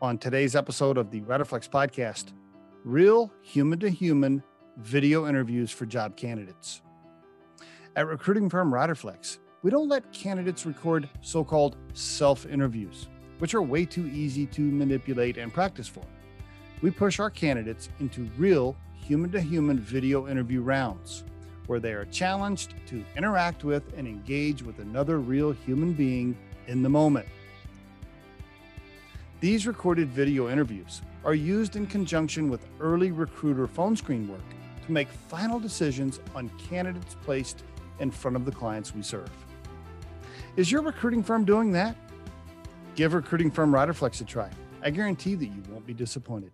on today's episode of the Riderflex podcast real human to human video interviews for job candidates. At recruiting firm Riderflex, we don't let candidates record so called self interviews, which are way too easy to manipulate and practice for. We push our candidates into real human to human video interview rounds where they are challenged to interact with and engage with another real human being in the moment. These recorded video interviews are used in conjunction with early recruiter phone screen work to make final decisions on candidates placed in front of the clients we serve. Is your recruiting firm doing that? Give recruiting firm Riderflex a try. I guarantee that you won't be disappointed.